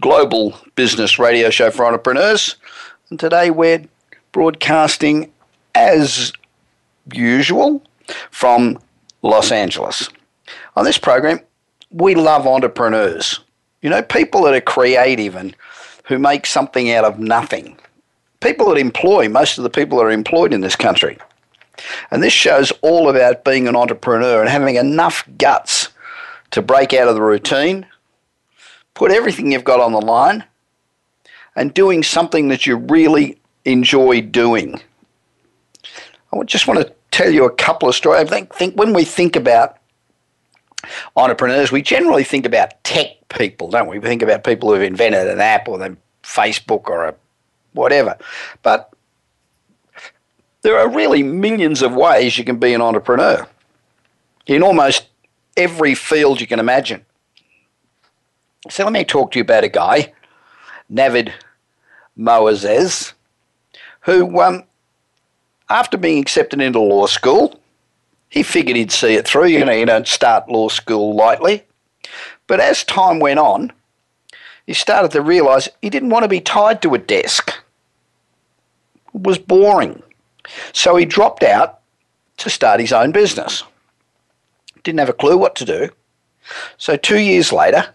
global business radio show for entrepreneurs. And today we're broadcasting as usual from Los Angeles. On this program, we love entrepreneurs. You know, people that are creative and who make something out of nothing. People that employ most of the people that are employed in this country. And this show's all about being an entrepreneur and having enough guts to break out of the routine, put everything you've got on the line, and doing something that you really enjoy doing. I just want to tell you a couple of stories. I think, think when we think about entrepreneurs, we generally think about tech people, don't we? We think about people who've invented an app or the Facebook or a whatever. But there are really millions of ways you can be an entrepreneur in almost every field you can imagine. So let me talk to you about a guy, Navid Moazzez, who, um, after being accepted into law school, he figured he'd see it through. You know, you don't start law school lightly. But as time went on, he started to realise he didn't want to be tied to a desk. It was boring. So he dropped out to start his own business. Didn't have a clue what to do. So two years later,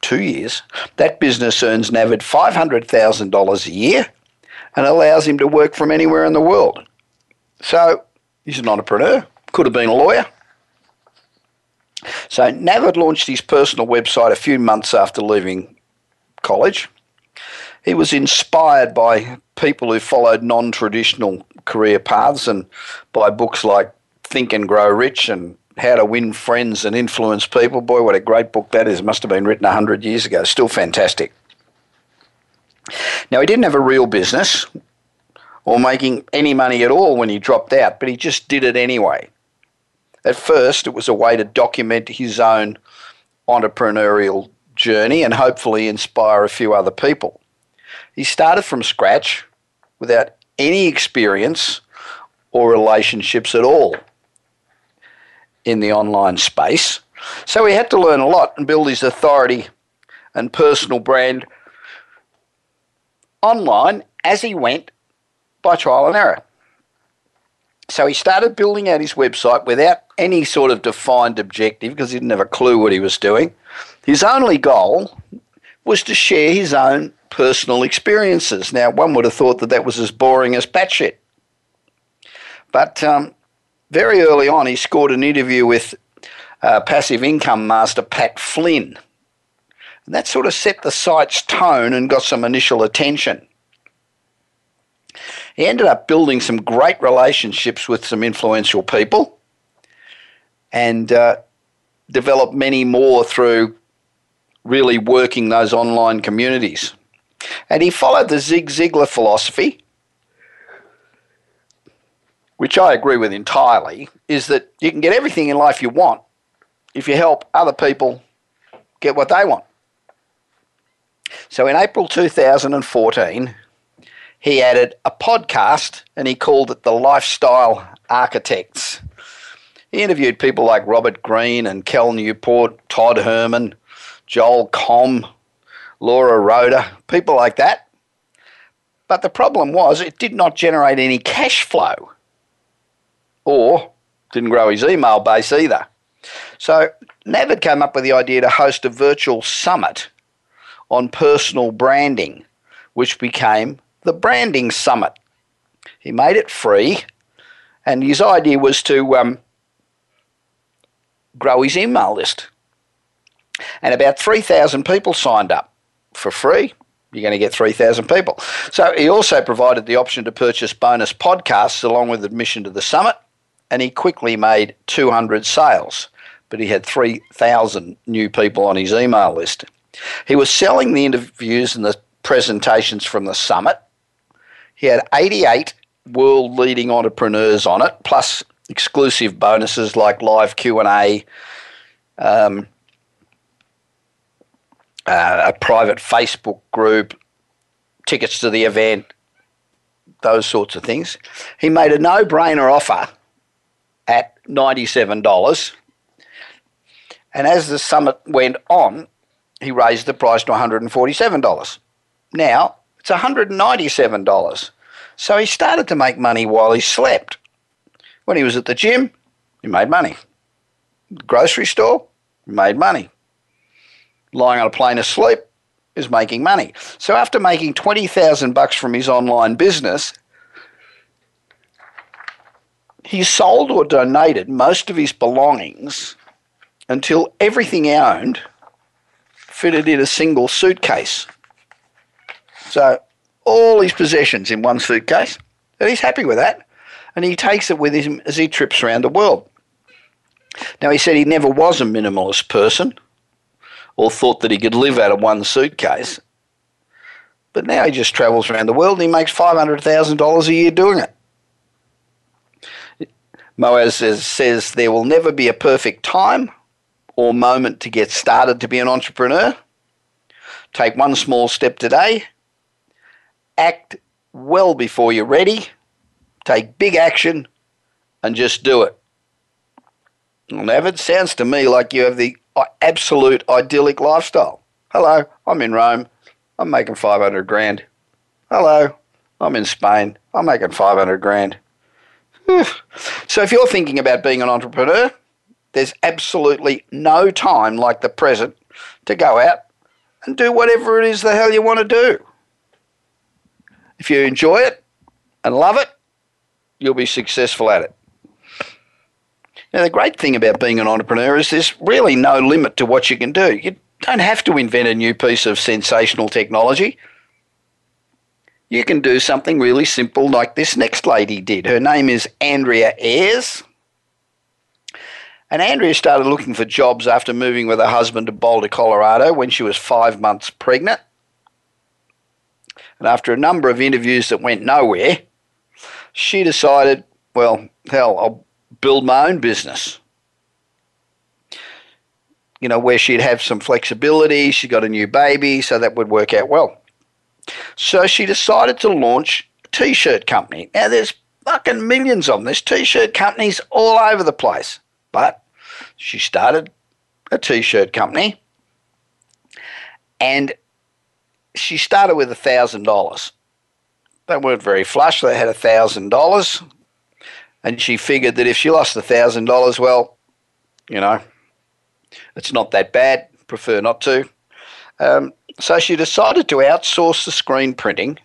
two years, that business earns Navid $500,000 a year and allows him to work from anywhere in the world. So he's an entrepreneur, could have been a lawyer. So Navid launched his personal website a few months after leaving college. He was inspired by people who followed non traditional career paths and by books like Think and Grow Rich and How to Win Friends and Influence People. Boy, what a great book that is. It must have been written 100 years ago. Still fantastic. Now, he didn't have a real business or making any money at all when he dropped out, but he just did it anyway. At first, it was a way to document his own entrepreneurial journey and hopefully inspire a few other people. He started from scratch without any experience or relationships at all in the online space. So he had to learn a lot and build his authority and personal brand online as he went by trial and error. So he started building out his website without any sort of defined objective because he didn't have a clue what he was doing. His only goal was to share his own personal experiences. Now, one would have thought that that was as boring as batshit. But um, very early on, he scored an interview with uh, passive income master Pat Flynn. And that sort of set the site's tone and got some initial attention. He ended up building some great relationships with some influential people and uh, developed many more through really working those online communities. And he followed the Zig Ziglar philosophy, which I agree with entirely, is that you can get everything in life you want if you help other people get what they want. So in April 2014, he added a podcast and he called it The Lifestyle Architects. He interviewed people like Robert Greene and Cal Newport, Todd Herman, Joel Comm, Laura Roeder, people like that. But the problem was it did not generate any cash flow or didn't grow his email base either. So Navid came up with the idea to host a virtual summit on personal branding, which became the Branding Summit. He made it free, and his idea was to um, grow his email list. And about 3,000 people signed up for free. You're going to get 3,000 people. So he also provided the option to purchase bonus podcasts along with admission to the summit, and he quickly made 200 sales. But he had 3,000 new people on his email list. He was selling the interviews and the presentations from the summit. He had 88 world leading entrepreneurs on it, plus exclusive bonuses like live Q&A, um, uh, a private Facebook group, tickets to the event, those sorts of things. He made a no-brainer offer at $97. And as the summit went on, he raised the price to $147. Now it's $197. So he started to make money while he slept. When he was at the gym, he made money. grocery store, he made money. Lying on a plane asleep is making money. So after making 20,000 bucks from his online business, he sold or donated most of his belongings until everything he owned fitted in a single suitcase. So all his possessions in one suitcase, and he's happy with that. And he takes it with him as he trips around the world. Now, he said he never was a minimalist person or thought that he could live out of one suitcase. But now he just travels around the world and he makes $500,000 a year doing it. Moaz says, there will never be a perfect time or moment to get started to be an entrepreneur. Take one small step today act well before you're ready, take big action, and just do it. Well, it sounds to me like you have the absolute idyllic lifestyle. Hello, I'm in Rome. I'm making 500 grand. Hello, I'm in Spain. I'm making 500 grand. so if you're thinking about being an entrepreneur, there's absolutely no time like the present to go out and do whatever it is the hell you want to do. If you enjoy it and love it, you'll be successful at it. Now, the great thing about being an entrepreneur is there's really no limit to what you can do. You don't have to invent a new piece of sensational technology. You can do something really simple like this next lady did. Her name is Andrea Ayres. And Andrea started looking for jobs after moving with her husband to Boulder, Colorado when she was five months pregnant. And after a number of interviews that went nowhere, she decided, well, hell, I'll build my own business. You know, where she'd have some flexibility. She got a new baby, so that would work out well. So she decided to launch a t shirt company. Now, there's fucking millions of them. There's t shirt companies all over the place. But she started a t shirt company and she started with a thousand dollars. They weren't very flush. They had a thousand dollars, and she figured that if she lost a thousand dollars, well, you know, it's not that bad. Prefer not to. Um, so she decided to outsource the screen printing.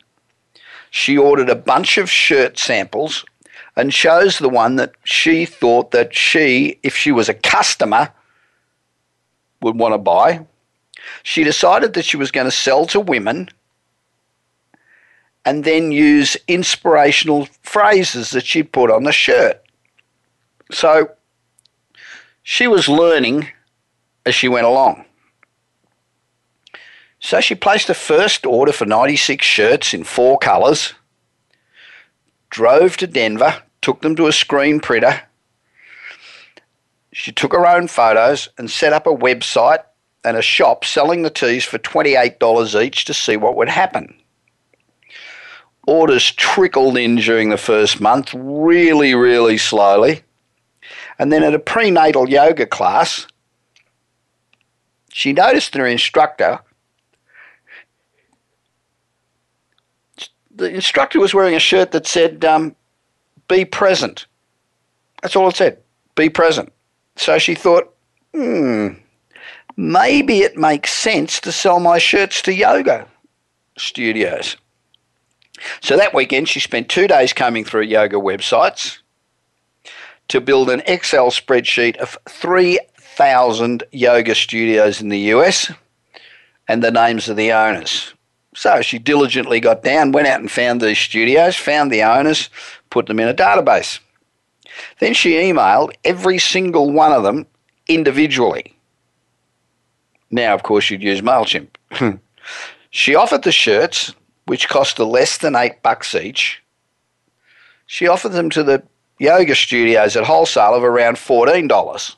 She ordered a bunch of shirt samples and chose the one that she thought that she, if she was a customer, would want to buy she decided that she was going to sell to women and then use inspirational phrases that she'd put on the shirt. So she was learning as she went along. So she placed a first order for 96 shirts in four colours, drove to Denver, took them to a screen printer. She took her own photos and set up a website and a shop selling the tees for $28 each to see what would happen. Orders trickled in during the first month, really, really slowly. And then at a prenatal yoga class, she noticed that her instructor, the instructor was wearing a shirt that said, um, be present. That's all it said, be present. So she thought, hmm, maybe it makes sense to sell my shirts to yoga studios. So that weekend, she spent two days combing through yoga websites to build an Excel spreadsheet of 3,000 yoga studios in the US and the names of the owners. So she diligently got down, went out and found these studios, found the owners, put them in a database. Then she emailed every single one of them individually Now, of course, you'd use MailChimp. she offered the shirts, which cost her less than eight bucks each. She offered them to the yoga studios at wholesale of around $14.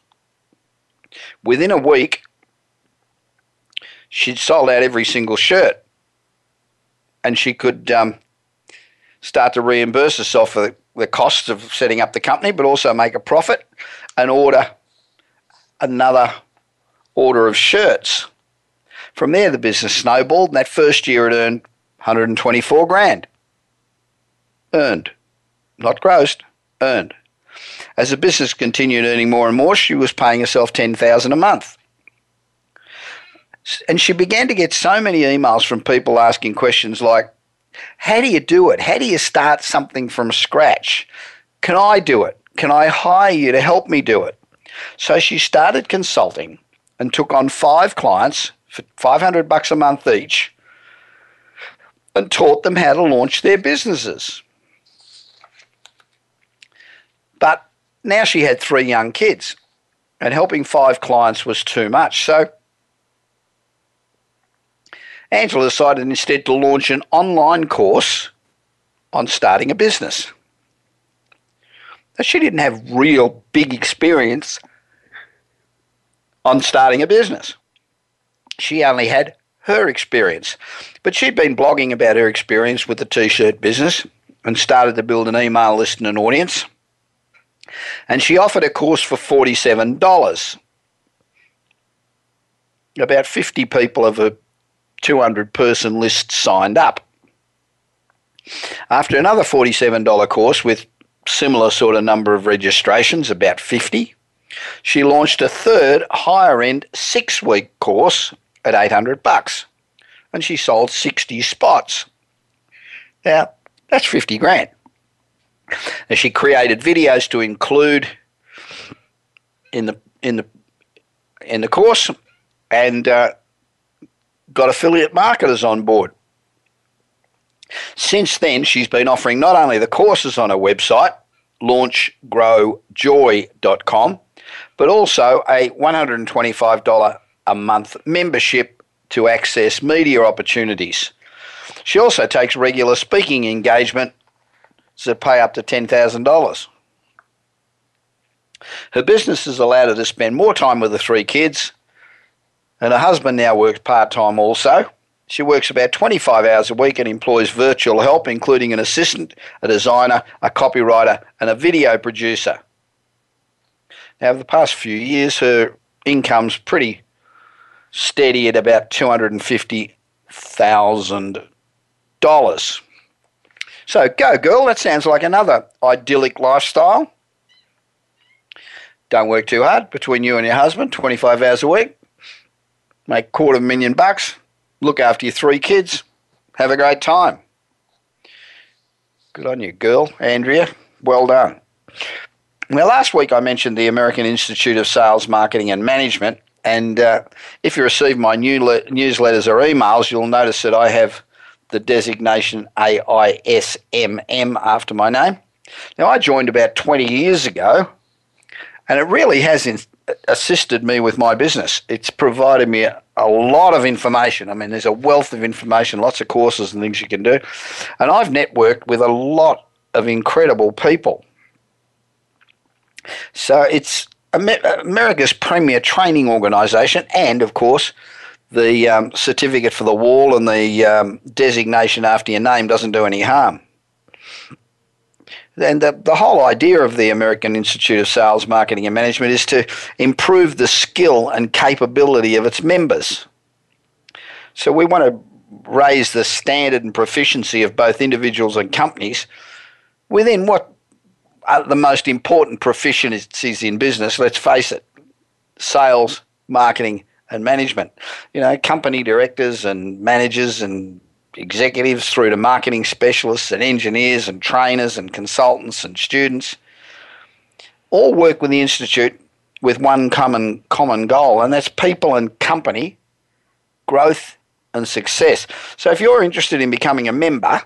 Within a week, she'd sold out every single shirt. And she could um, start to reimburse herself for the, the costs of setting up the company, but also make a profit and order another order of shirts. From there, the business snowballed, and that first year it earned 124 grand. Earned, not grossed, earned. As the business continued earning more and more, she was paying herself 10,000 a month. And she began to get so many emails from people asking questions like, how do you do it? How do you start something from scratch? Can I do it? Can I hire you to help me do it? So she started consulting and took on five clients for 500 bucks a month each and taught them how to launch their businesses. But now she had three young kids and helping five clients was too much. So Angela decided instead to launch an online course on starting a business. Now, she didn't have real big experience on starting a business. She only had her experience. But she'd been blogging about her experience with the t shirt business and started to build an email list and an audience. And she offered a course for $47. About 50 people of a 200 person list signed up. After another $47 course with similar sort of number of registrations, about 50, she launched a third higher end six week course at 800 bucks and she sold 60 spots. Now, that's 50 grand. She created videos to include in the in the in the course and uh, got affiliate marketers on board. Since then, she's been offering not only the courses on her website, launchgrowjoy.com, but also a $125 a month membership to access media opportunities. She also takes regular speaking engagement that pay up to $10,000. Her business has allowed her to spend more time with the three kids and her husband now works part time also. She works about 25 hours a week and employs virtual help, including an assistant, a designer, a copywriter, and a video producer. Now, over the past few years, her income's pretty steady at about $250,000. So, go, girl. That sounds like another idyllic lifestyle. Don't work too hard between you and your husband, 25 hours a week make quarter million bucks, look after your three kids, have a great time. Good on you, girl, Andrea. Well done. Now, last week I mentioned the American Institute of Sales, Marketing and Management, and uh, if you receive my new newsletters or emails, you'll notice that I have the designation AISMM after my name. Now, I joined about 20 years ago, and it really has assisted me with my business. It's provided me a, lot of information. I mean, there's a wealth of information, lots of courses and things you can do. And I've networked with a lot of incredible people. So it's America's premier training organisation, and of course, the um, certificate for the wall and the um, designation after your name doesn't do any harm. And the, the whole idea of the American Institute of Sales, Marketing and Management is to improve the skill and capability of its members. So we want to raise the standard and proficiency of both individuals and companies within what are the most important proficiencies in business, let's face it sales, marketing, and management. You know, company directors and managers and executives through to marketing specialists and engineers and trainers and consultants and students all work with the Institute with one common common goal, and that's people and company growth and success. So if you're interested in becoming a member,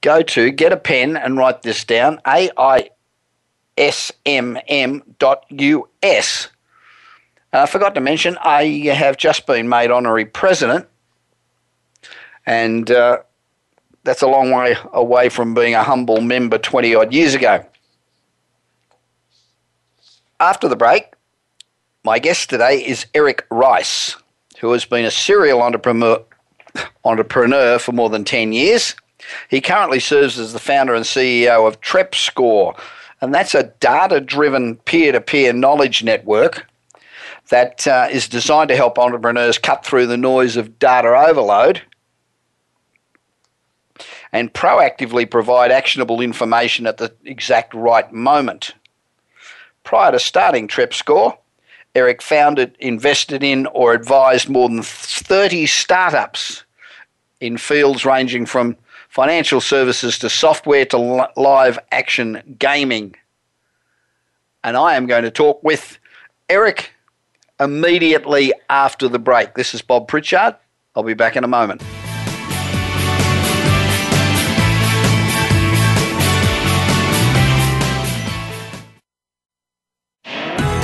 go to get a pen and write this down AISMM.us I uh, forgot to mention, I have just been made honorary president, and uh, that's a long way away from being a humble member 20 odd years ago. After the break, my guest today is Eric Rice, who has been a serial entrepreneur, entrepreneur for more than 10 years. He currently serves as the founder and CEO of TrepScore, and that's a data driven peer to peer knowledge network that uh, is designed to help entrepreneurs cut through the noise of data overload and proactively provide actionable information at the exact right moment. Prior to starting TrepScore, Eric founded, invested in, or advised more than 30 startups in fields ranging from financial services to software to live action gaming. And I am going to talk with Eric immediately after the break. This is Bob Pritchard. I'll be back in a moment.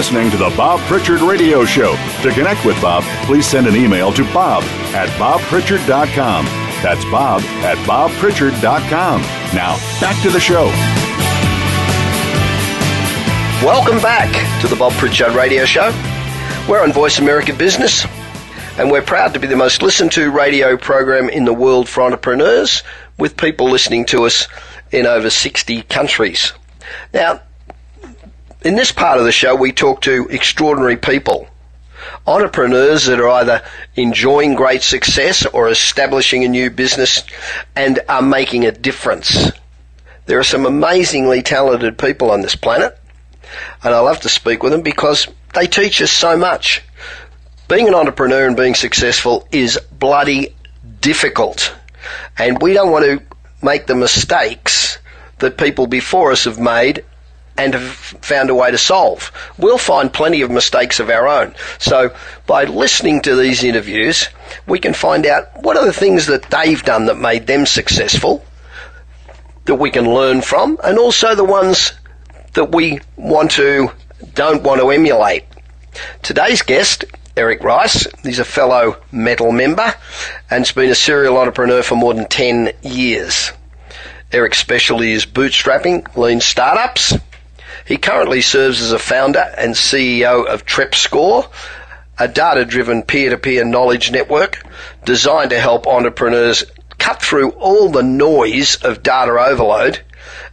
listening to the Bob Pritchard Radio Show. To connect with Bob, please send an email to bob at bobpritchard.com. That's bob at bobpritchard.com. Now, back to the show. Welcome back to the Bob Pritchard Radio Show. We're on Voice America Business, and we're proud to be the most listened to radio program in the world for entrepreneurs, with people listening to us in over 60 countries. Now, in this part of the show, we talk to extraordinary people, entrepreneurs that are either enjoying great success or establishing a new business and are making a difference. There are some amazingly talented people on this planet, and I love to speak with them because they teach us so much. Being an entrepreneur and being successful is bloody difficult, and we don't want to make the mistakes that people before us have made and have found a way to solve. We'll find plenty of mistakes of our own. So by listening to these interviews, we can find out what are the things that they've done that made them successful that we can learn from and also the ones that we want to don't want to emulate. Today's guest Eric Rice. He's a fellow metal member and has been a serial entrepreneur for more than 10 years. Eric's specialty is bootstrapping lean startups he currently serves as a founder and CEO of TrepScore, a data driven peer to peer knowledge network designed to help entrepreneurs cut through all the noise of data overload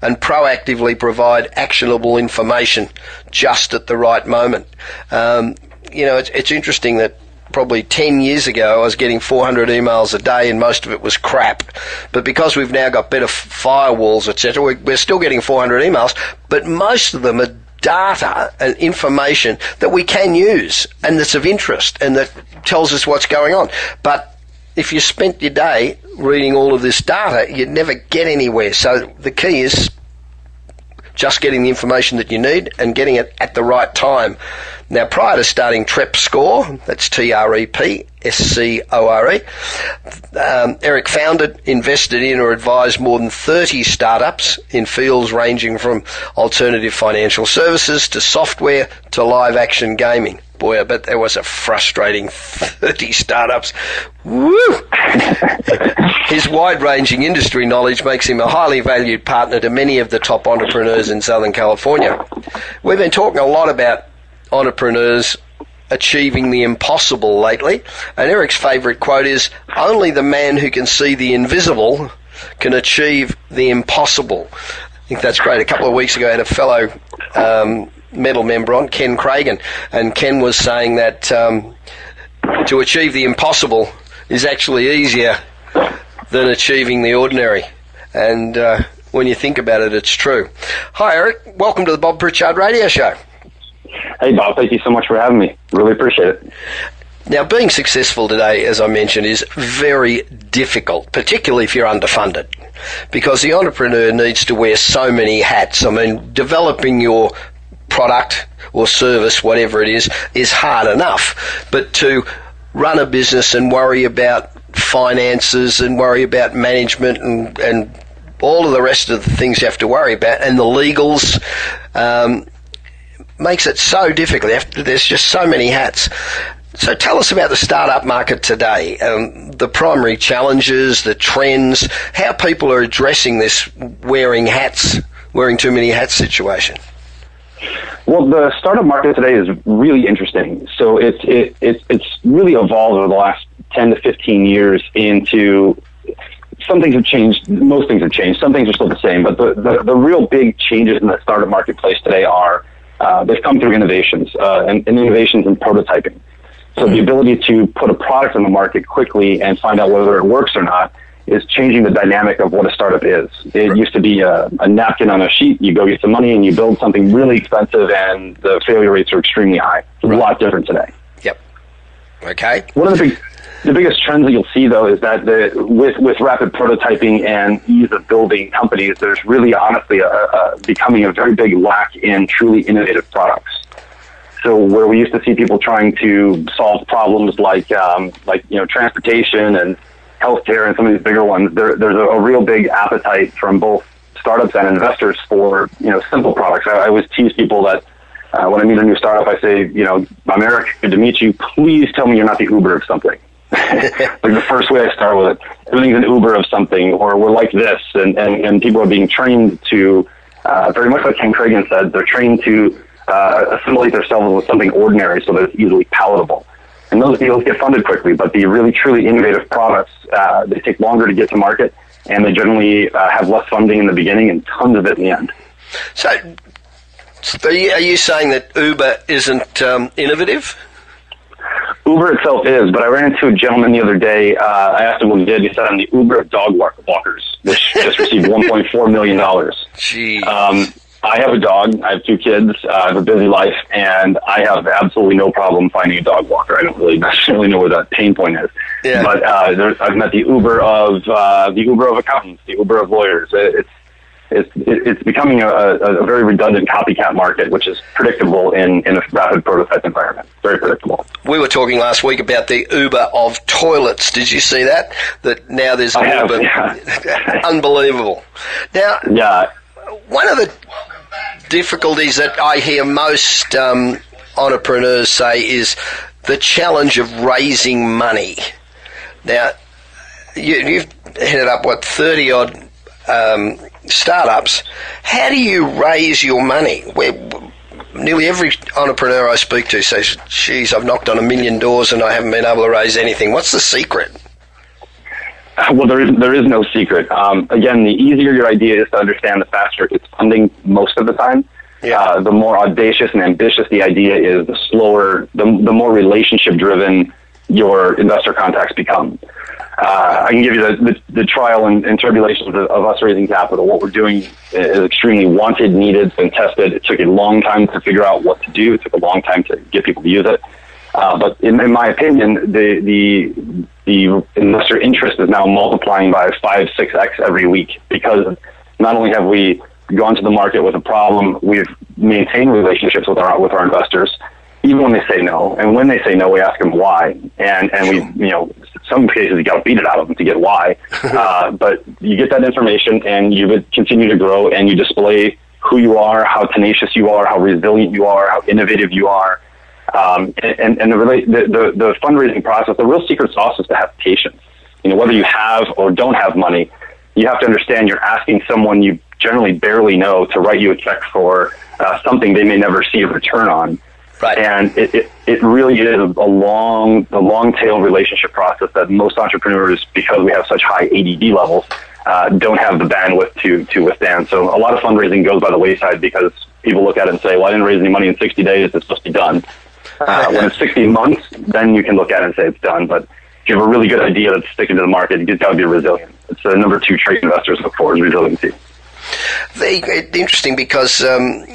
and proactively provide actionable information just at the right moment. Um, you know, it's, it's interesting that probably 10 years ago, I was getting 400 emails a day and most of it was crap. But because we've now got better firewalls, etc., we're still getting 400 emails, but most of them are data and information that we can use and that's of interest and that tells us what's going on. But if you spent your day reading all of this data, you'd never get anywhere. So the key is just getting the information that you need and getting it at the right time. Now, prior to starting TrepScore, that's T R E P S C O R E, um, Eric founded, invested in, or advised more than 30 startups in fields ranging from alternative financial services to software to live action gaming. Boy, I bet there was a frustrating 30 startups. Woo! His wide ranging industry knowledge makes him a highly valued partner to many of the top entrepreneurs in Southern California. We've been talking a lot about entrepreneurs achieving the impossible lately, and Eric's favourite quote is Only the man who can see the invisible can achieve the impossible. I think that's great. A couple of weeks ago, I had a fellow um, Metal member on, Ken Cragen, and Ken was saying that um, to achieve the impossible is actually easier than achieving the ordinary. And uh, when you think about it, it's true. Hi, Eric. Welcome to the Bob Pritchard Radio Show. Hey, Bob. Thank you so much for having me. Really appreciate it. Now, being successful today, as I mentioned, is very difficult, particularly if you're underfunded, because the entrepreneur needs to wear so many hats. I mean, developing your product or service, whatever it is, is hard enough. But to run a business and worry about finances and worry about management and, and all of the rest of the things you have to worry about and the legals um, makes it so difficult. There's just so many hats. So tell us about the startup market today, um, the primary challenges, the trends, how people are addressing this wearing hats, wearing too many hats situation. Well, the startup market today is really interesting. So it's it, it, it's really evolved over the last ten to fifteen years into some things have changed. Most things have changed. Some things are still the same. But the, the, the real big changes in the startup marketplace today are uh, they've come through innovations uh, and, and innovations in prototyping. So the ability to put a product on the market quickly and find out whether it works or not is changing the dynamic of what a startup is. It used to be a, a, napkin on a sheet. You go get some money and you build something really expensive, and the failure rates are extremely high. It's right. a lot different today. Yep. Okay. One of the big, the biggest trends that you'll see though is that the, with with rapid prototyping and ease of building companies, there's really honestly a, a, becoming a very big lack in truly innovative products. So where we used to see people trying to solve problems like um, like you know transportation and healthcare and some of these bigger ones, there, there's a, a, real big appetite from both startups and investors for you know simple products. I, I always tease people that uh, when I meet a new startup, I say, you know, I'm Eric. Good to meet you. Please tell me you're not the Uber of something. like the first way I start with it, everything's an Uber of something, or we're like this, and and, and people are being trained to uh, very much like Ken Cragen said, they're trained to uh, assimilate themselves with something ordinary so that it's easily palatable. And those deals get funded quickly, but the really truly innovative products, uh, they take longer to get to market, and they generally uh, have less funding in the beginning and tons of it in the end. So, are you, are you saying that Uber isn't um, innovative? Uber itself is, but I ran into a gentleman the other day. Uh, I asked him what he did. He said, "I'm the Uber of dog walkers," which just received 1.4 million dollars. Jeez. Um, I have a dog. I have two kids. Uh, I have a busy life, and I have absolutely no problem finding a dog walker. I don't really necessarily know where that pain point is. Yeah. But uh, there, I've met the Uber of uh, the Uber of accountants, the Uber of lawyers. It's it's it's becoming a, a, very redundant copycat market, which is predictable in, in a rapid prototype environment. Very predictable. We were talking last week about the Uber of toilets. Did you see that? That now there's I Uber. Have, yeah. Unbelievable. Now, yeah. One of the difficulties that I hear most um, entrepreneurs say is the challenge of raising money. Now, you, have headed up what thirty odd um, startups. How do you raise your money? Where, nearly every entrepreneur I speak to says, "Geez, I've knocked on a million doors and I haven't been able to raise anything." What's the secret? Well, there is there is no secret. Um, again, the easier your idea is to understand, the faster it's funding most of the time. Yeah. Uh, the more audacious and ambitious the idea is, the slower, the, the more relationship driven your investor contacts become. Uh, I can give you the, the, the trial and, and tribulations of, of, us raising capital. What we're doing is extremely wanted, needed, and tested. It took a long time to figure out what to do. It took a long time to get people to use it. Uh, but in, in my opinion, the, the the investor interest is now multiplying by five, six x every week because not only have we gone to the market with a problem, we've maintained relationships with our with our investors, even when they say no. And when they say no, we ask them why, and and we you know some cases you got to beat it out of them to get why. Uh, but you get that information and you would continue to grow and you display who you are, how tenacious you are, how resilient you are, how innovative you are um, and and the, the, the, the fundraising process, the real secret sauce is to have patience. you know, whether you have or don't have money, you have to understand you're asking someone you generally barely know to write you a check for uh, something they may never see a return on. Right. And it, it, it really is a long, a long tail relationship process that most entrepreneurs, because we have such high ADD levels, uh, don't have the bandwidth to, to withstand. So a lot of fundraising goes by the wayside because people look at it and say, well, I didn't raise any money in 60 days. It's supposed to be done. Uh, when it's 60 months, then you can look at it and say it's done. But if you have a really good idea that's sticking to the market, you've got to be resilient. It's the number two trait investors look for is resiliency. Very interesting because um,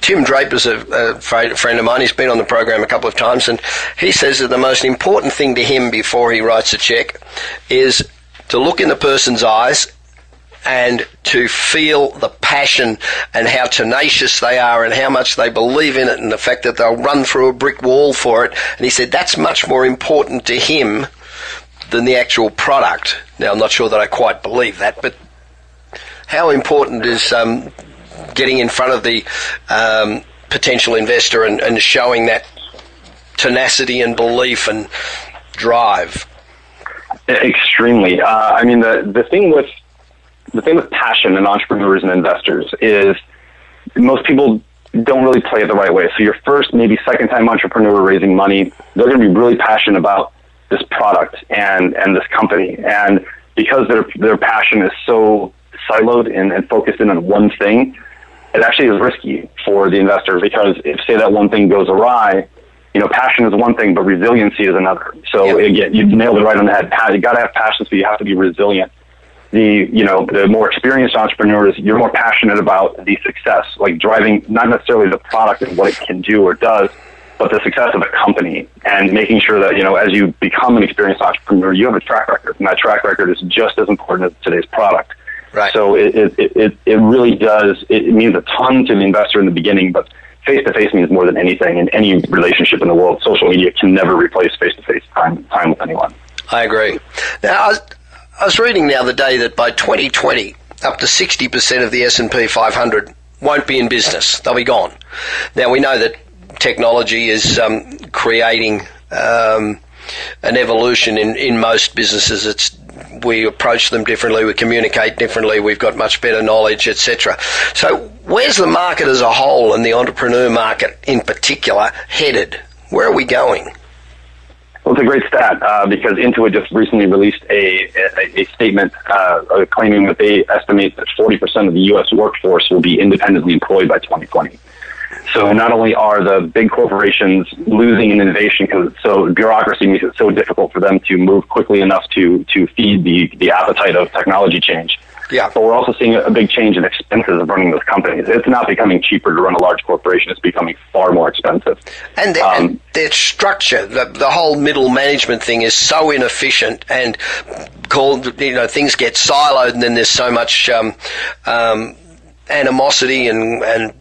Tim Draper's a, a friend of mine. He's been on the program a couple of times, and he says that the most important thing to him before he writes a check is to look in the person's eyes and to feel the passion and how tenacious they are and how much they believe in it and the fact that they'll run through a brick wall for it. And he said that's much more important to him than the actual product. Now, I'm not sure that I quite believe that, but how important is um, getting in front of the um, potential investor and, and showing that tenacity and belief and drive? Extremely. Uh, I mean, the the thing with the thing with passion and entrepreneurs and investors is most people don't really play it the right way. So your first, maybe second time entrepreneur raising money, they're going to be really passionate about this product and and this company, and because their their passion is so siloed and, and focused in on one thing, it actually is risky for the investor because if say that one thing goes awry, you know, passion is one thing, but resiliency is another. So yep. again, you mm-hmm. nailed it right on the head. You got to have passion, so you have to be resilient. The you know the more experienced entrepreneurs, you're more passionate about the success, like driving not necessarily the product and what it can do or does, but the success of the company and making sure that you know as you become an experienced entrepreneur, you have a track record, and that track record is just as important as today's product. Right. So it, it, it, it really does, it means a ton to the investor in the beginning, but face to face means more than anything in any relationship in the world. Social media can never replace face to face time time with anyone. I agree. Now, I was, reading the other day that by 2020, up to 60% of the S&P 500 won't be in business. They'll be gone. Now, we know that technology is um, creating um, an evolution in, in most businesses. It's we approach them differently, we communicate differently, we've got much better knowledge, etc. So, where's the market as a whole and the entrepreneur market in particular headed? Where are we going? Well, it's a great stat uh, because Intuit just recently released a, a, a statement uh, claiming that they estimate that 40% of the U.S. workforce will be independently employed by 2020. So not only are the big corporations losing in innovation because so bureaucracy makes it so difficult for them to move quickly enough to to feed the the appetite of technology change. Yeah. But we're also seeing a big change in expenses of running those companies. It's not becoming cheaper to run a large corporation. It's becoming far more expensive. And, the, um, and their structure, the, the whole middle management thing is so inefficient and called, you know, things get siloed and then there's so much um, um, animosity and, and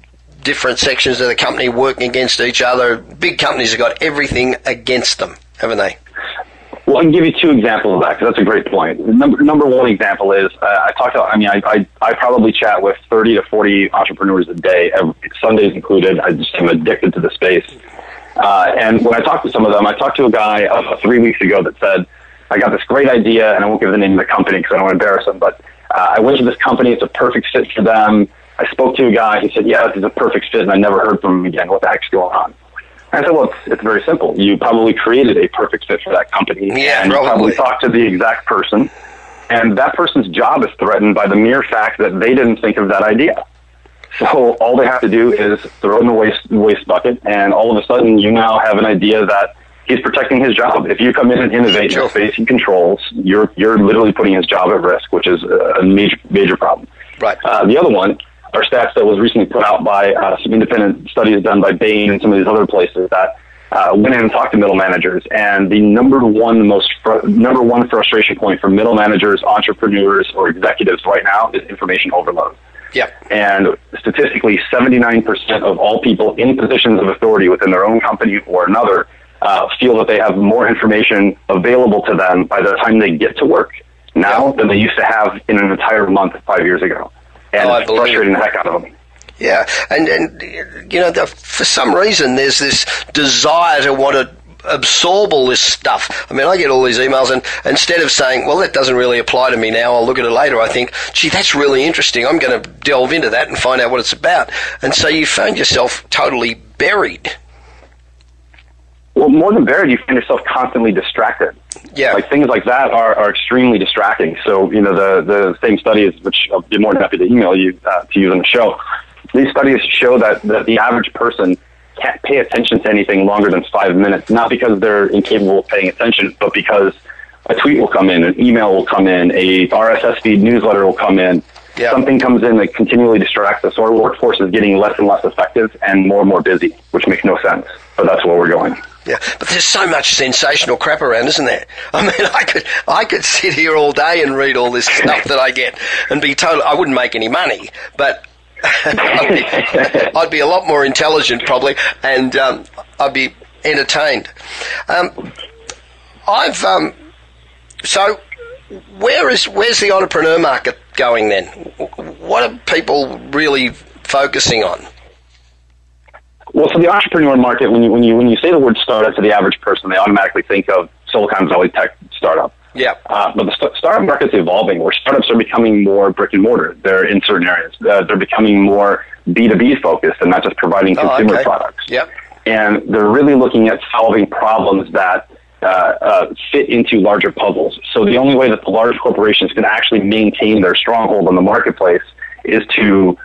different sections of the company working against each other. Big companies have got everything against them, haven't they? Well, I can give you two examples of that because that's a great point. Number number one example is uh, I talked to. I mean, I, I I probably chat with thirty to forty entrepreneurs a day, every, Sundays included. I just am addicted to the space. Uh, and when I talk to some of them, I talked to a guy uh, three weeks ago that said, "I got this great idea, and I won't give the name of the company because I don't want to embarrass them, but uh, I went to this company. It's a perfect fit for them. I spoke to a guy. He said, "Yeah, this is a perfect fit," and I never heard from him again. What the heck's going on? I said, "Well, it's, it's very simple. You probably created a perfect fit for that company, yeah, and probably. you probably talked to the exact person, and that person's job is threatened by the mere fact that they didn't think of that idea. So all they have to do is throw it in the waste waste bucket, and all of a sudden, you now have an idea that." He's protecting his job. If you come in and innovate in the space he controls, you're you're literally putting his job at risk, which is a major major problem. Right. Uh, the other one our stats that was recently put out by uh, some independent studies done by Bain and some of these other places that uh, went in and talked to middle managers. And the number one most fr- number one frustration point for middle managers, entrepreneurs, or executives right now is information overload. Yeah. And statistically, 79% of all people in positions of authority within their own company or another uh, feel that they have more information available to them by the time they get to work now than they used to have in an entire month five years ago and oh, it's frustrating the heck out of them. Yeah, and and you know, the, for some reason, there's this desire to want to absorb all this stuff. I mean, I get all these emails, and instead of saying, well, that doesn't really apply to me now, I'll look at it later, I think, gee, that's really interesting. I'm going to delve into that and find out what it's about. And so you find yourself totally buried. Well, more than buried, you find yourself constantly distracted. Yeah. Like things like that are, are extremely distracting. So, you know, the, the same studies, which I'll be more than happy to email you uh, to use on the show, these studies show that, that the average person can't pay attention to anything longer than five minutes, not because they're incapable of paying attention, but because a tweet will come in, an email will come in, a RSS feed newsletter will come in. Yeah. Something comes in that continually distracts us. So our workforce is getting less and less effective and more and more busy, which makes no sense. But that's where we're going. Yeah, but there's so much sensational crap around, isn't there? I mean, I could I could sit here all day and read all this stuff that I get and be told I wouldn't make any money, but I'd, be, I'd, be, a lot more intelligent probably, and um, I'd be entertained. Um, I've um, so where is where's the entrepreneur market going then? What are people really focusing on? Well, so the entrepreneur market, when you when you when you say the word startup to the average person, they automatically think of Silicon Valley tech startup. Yeah. Uh, but the st- startup market's evolving, where startups are becoming more brick and mortar. They're in certain areas. Uh, they're becoming more B two B focused, and not just providing oh, consumer okay. products. Yep. And they're really looking at solving problems that uh, uh, fit into larger puzzles. So the only way that the large corporations can actually maintain their stronghold in the marketplace is to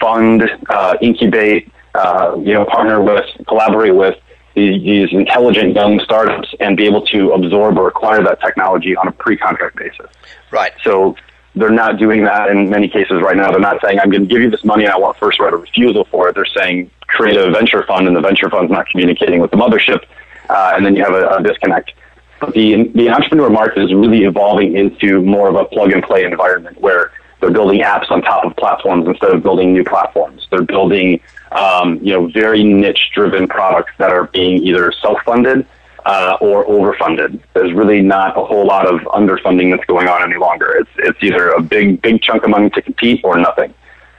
fund, uh, incubate, uh, you know, partner with, collaborate with these, intelligent young startups and be able to absorb or acquire that technology on a pre-contract basis. Right. So they're not doing that in many cases right now. They're not saying, I'm going to give you this money and I want first right of refusal for it. They're saying, create a venture fund and the venture fund's not communicating with the mothership. Uh, and then you have a, a disconnect. But the, the entrepreneur market is really evolving into more of a plug and play environment where they're building apps on top of platforms instead of building new platforms. They're building um, you know, very niche driven products that are being either self funded uh, or overfunded. There's really not a whole lot of underfunding that's going on any longer. It's, it's either a big, big chunk of money to compete or nothing.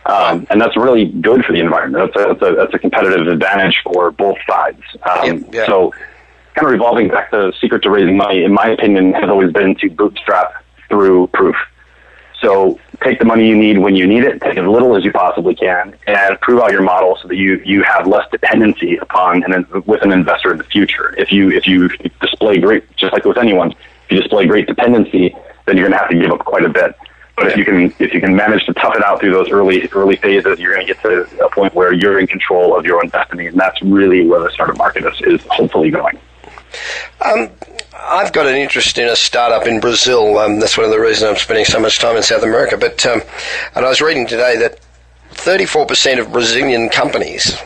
Um, and that's really good for the environment. That's a, that's a, that's a competitive advantage for both sides. Um, yeah, yeah. So, kind of revolving back to the secret to raising money, in my opinion, has always been to bootstrap through proof. So take the money you need when you need it, take as little as you possibly can, and prove out your model so that you, you have less dependency upon and with an investor in the future. If you if you display great, just like with anyone, if you display great dependency, then you're going to have to give up quite a bit. But if you can if you can manage to tough it out through those early early phases, you're going to get to a point where you're in control of your own destiny, and that's really where the startup market is, is hopefully going. Um, I've got an interest in a startup in Brazil. Um, that's one of the reasons I'm spending so much time in South America. But um, and I was reading today that 34% of Brazilian companies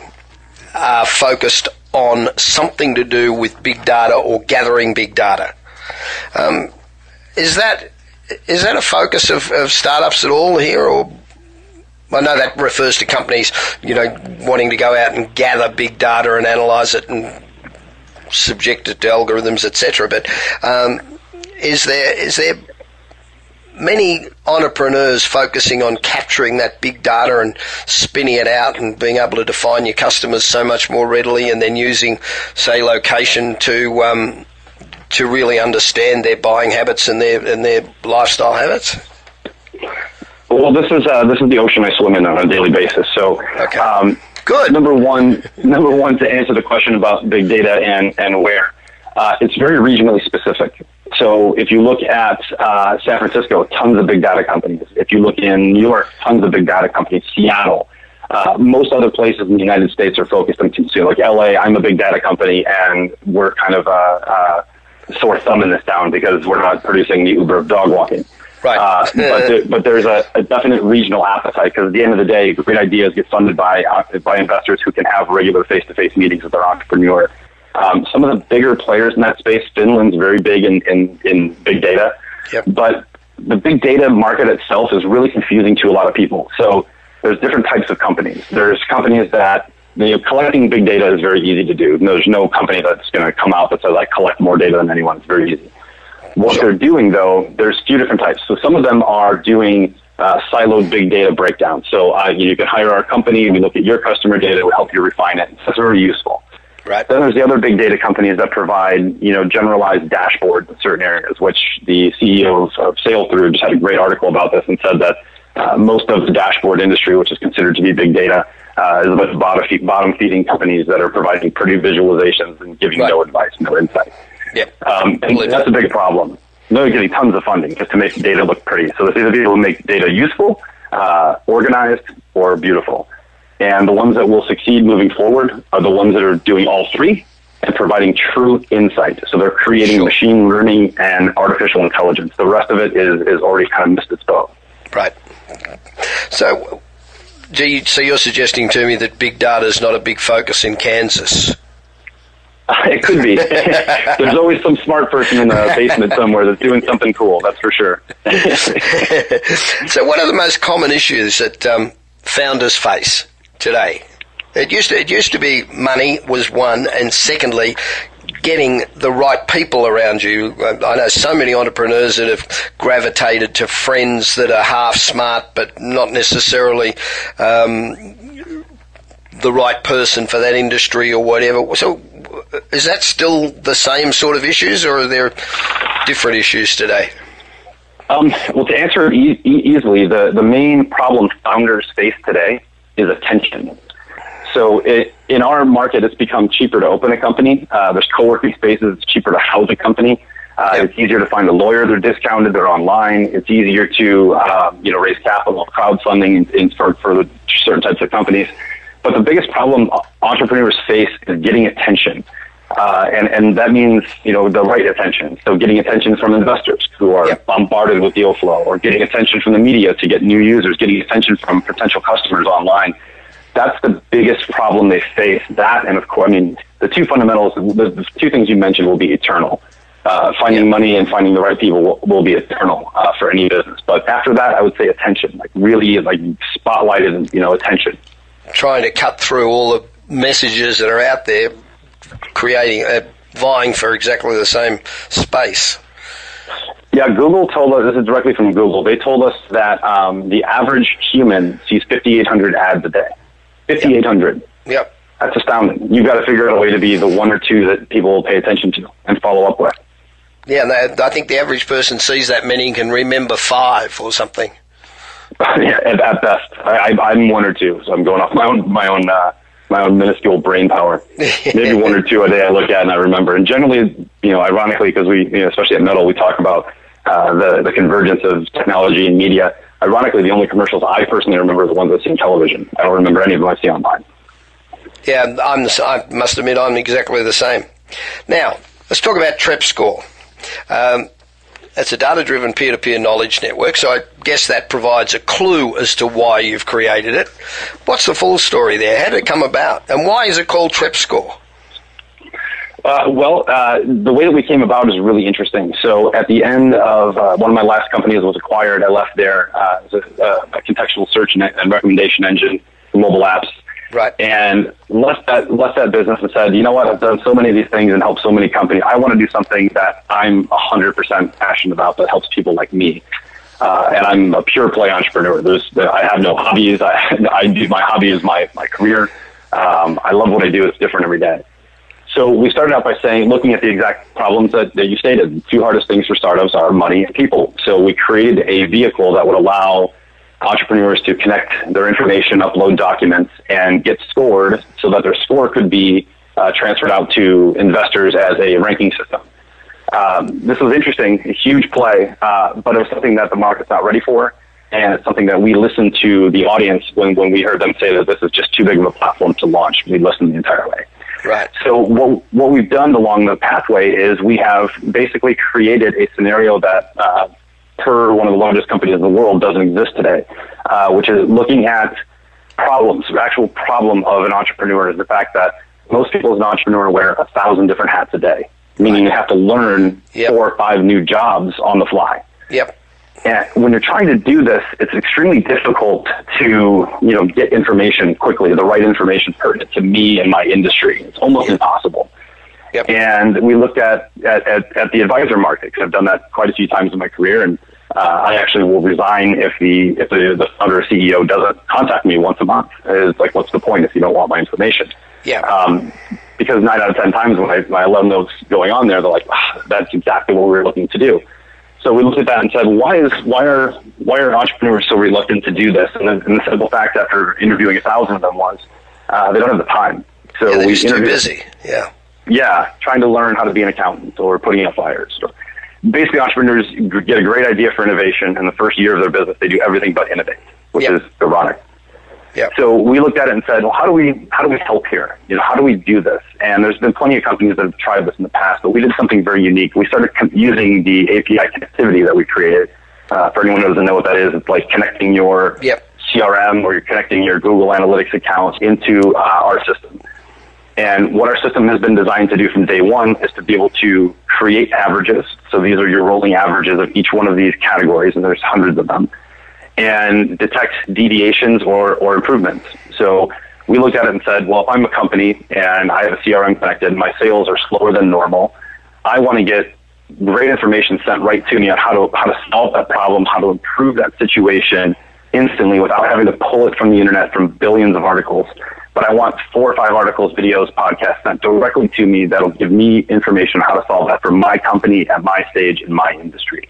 are focused on something to do with big data or gathering big data. Um, is that is that a focus of, of startups at all here, or I know that refers to companies, you know, wanting to go out and gather big data and analyze it and subjected to algorithms, etc. But um, is there is there many entrepreneurs focusing on capturing that big data and spinning it out and being able to define your customers so much more readily, and then using, say, location to um, to really understand their buying habits and their and their lifestyle habits? Well, this is uh, this is the ocean I swim in on a daily basis. So, okay. um, Good. Number one, number one to answer the question about big data and and where, uh, it's very regionally specific. So if you look at uh, San Francisco, tons of big data companies. If you look in New York, tons of big data companies. Seattle. Uh, most other places in the United States are focused on consumer. Like LA, I'm a big data company, and we're kind of a, uh, a uh, sore thumb in this town because we're not producing the Uber of dog walking. Right. Uh, but, there, but there's a, a definite regional appetite because at the end of the day, great ideas get funded by uh, by investors who can have regular face-to-face meetings with their entrepreneur. Um, some of the bigger players in that space, Finland's very big in, in, in big data, yep. but the big data market itself is really confusing to a lot of people. So there's different types of companies. There's companies that you know, collecting big data is very easy to do. There's no company that's going to come out that says I collect more data than anyone. It's very easy. What they're doing, though, there's a few different types. So some of them are doing uh, siloed big data breakdown. So uh, you, can hire our company, we look at your customer data, we help you refine it. That's very useful. Right. Then there's the other big data companies that provide, you know, generalized dashboards in certain areas, which the CEOs of Sailthru just had a great article about this and said that uh, most of the dashboard industry, which is considered to be big data, uh, is about bottom, bottom feeding companies that are providing pretty visualizations and giving right. no advice, no insight. Yep. Um, and that's a big problem. They're getting tons of funding just to make data look pretty. So it's either people who make data useful, uh, organized, or beautiful. And the ones that will succeed moving forward are the ones that are doing all three and providing true insight. So they're creating sure. machine learning and artificial intelligence. The rest of it is, is already kind of missed its boat. Right. So, so you're suggesting to me that big data is not a big focus in Kansas? It could be. There's always some smart person in the basement somewhere that's doing something cool. That's for sure. so, what are the most common issues that um, founders face today? It used to, it used to be money was one, and secondly, getting the right people around you. I know so many entrepreneurs that have gravitated to friends that are half smart, but not necessarily um, the right person for that industry or whatever. So, is that still the same sort of issues, or are there different issues today? Um, well, to answer e- easily, the, the main problem founders face today is attention. So it, in our market, it's become cheaper to open a company. Uh, there's co-working spaces. It's cheaper to house a company. Uh, yep. It's easier to find a lawyer. They're discounted. They're online. It's easier to uh, you know raise capital, crowdfunding in, in for, for certain types of companies. But the biggest problem entrepreneurs face is getting attention. Uh, and, and that means, you know, the right attention. So getting attention from investors who are yep. bombarded with deal flow or getting attention from the media to get new users, getting attention from potential customers online. That's the biggest problem they face. That, and of course, I mean, the two fundamentals, the, the two things you mentioned will be eternal. Uh, finding yep. money and finding the right people will, will be eternal uh, for any business. But after that, I would say attention, like really like spotlighted, you know, attention trying to cut through all the messages that are out there, creating, uh, vying for exactly the same space. Yeah, Google told us, this is directly from Google, they told us that um, the average human sees 5,800 ads a day. 5,800. Yep. yep. That's astounding. You've got to figure out a way to be the one or two that people will pay attention to and follow up with. Yeah, and I think the average person sees that many and can remember five or something. yeah, at, at best, I, I, am one or two, so I'm going off my own my own uh, my own minuscule brain power. Maybe one or two a day I look at and I remember. And generally, you know, ironically, because we, you know, especially at Metal, we talk about uh, the the convergence of technology and media. Ironically, the only commercials I personally remember are the ones I see on television. I don't remember any of them I see online. Yeah, I'm. The, I must admit, I'm exactly the same. Now, let's talk about TrepScore. Um, it's a data driven peer to peer knowledge network, so I guess that provides a clue as to why you've created it. What's the full story there? How did it come about? And why is it called TrepScore? Uh, well, uh, the way that we came about is really interesting. So, at the end of uh, one of my last companies was acquired, I left there uh, as a, a, contextual search and recommendation engine for mobile apps. Right. And left that left that business and said, you know what, I've done so many of these things and helped so many companies. I want to do something that I'm 100% passionate about that helps people like me. Uh, and I'm a pure play entrepreneur. There's, I have no hobbies. I, I do my hobby is my my career. Um, I love what I do. It's different every day. So we started out by saying, looking at the exact problems that, that you stated. The two hardest things for startups are money and people. So we created a vehicle that would allow entrepreneurs to connect their information, upload documents, and get scored so that their score could be uh, transferred out to investors as a ranking system. Um, this was interesting, a huge play, uh, but it was something that the market's not ready for. And it's something that we listened to the audience when, when we heard them say that this is just too big of a platform to launch. We listened the entire way. Right. So what, what we've done along the pathway is we have basically created a scenario that uh, per one of the largest companies in the world doesn't exist today, uh, which is looking at problems. The actual problem of an entrepreneur is the fact that most people as an entrepreneur wear a thousand different hats a day, meaning you have to learn yep. four or five new jobs on the fly. Yep. And when you're trying to do this, it's extremely difficult to, you know, get information quickly, the right information pertinent to me and my industry. It's almost yep. impossible. Yep. And we looked at, at, at, at the advisor market because I've done that quite a few times in my career. And uh, I actually will resign if the if the, the founder or CEO doesn't contact me once a month. It's like, what's the point if you don't want my information? Yeah. Um, because nine out of ten times when I, when I let them know what's going on there, they're like, ah, "That's exactly what we were looking to do." So we looked at that and said, "Why is why are why are entrepreneurs so reluctant to do this?" And, the, and the simple fact, after interviewing a thousand of them, was uh, they don't have the time. So yeah, they're we too busy. Yeah. Yeah, trying to learn how to be an accountant or putting out fires. So basically, entrepreneurs get a great idea for innovation, and the first year of their business, they do everything but innovate, which yep. is ironic. Yep. So we looked at it and said, well, how do we how do we help here? You know, how do we do this? And there's been plenty of companies that have tried this in the past, but we did something very unique. We started using the API connectivity that we created. Uh, for anyone who doesn't know what that is, it's like connecting your yep. CRM or you're connecting your Google Analytics account into uh, our system. And what our system has been designed to do from day one is to be able to create averages. So these are your rolling averages of each one of these categories, and there's hundreds of them and detect deviations or, or improvements. So we looked at it and said, well, if I'm a company and I have a CRM connected, my sales are slower than normal, I want to get great information sent right to me on how to how to solve that problem, how to improve that situation instantly without having to pull it from the internet from billions of articles. But I want four or five articles, videos, podcasts sent directly to me that'll give me information on how to solve that for my company at my stage in my industry.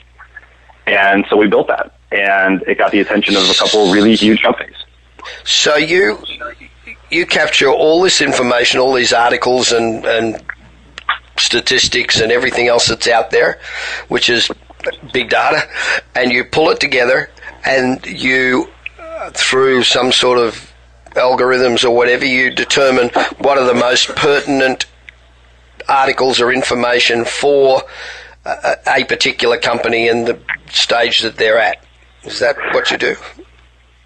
And so we built that and it got the attention of a couple really huge companies. So you you capture all this information, all these articles and, and statistics and everything else that's out there, which is big data, and you pull it together and you, uh, through some sort of algorithms or whatever, you determine what are the most pertinent articles or information for a, a particular company and the stage that they're at. Is that what you do?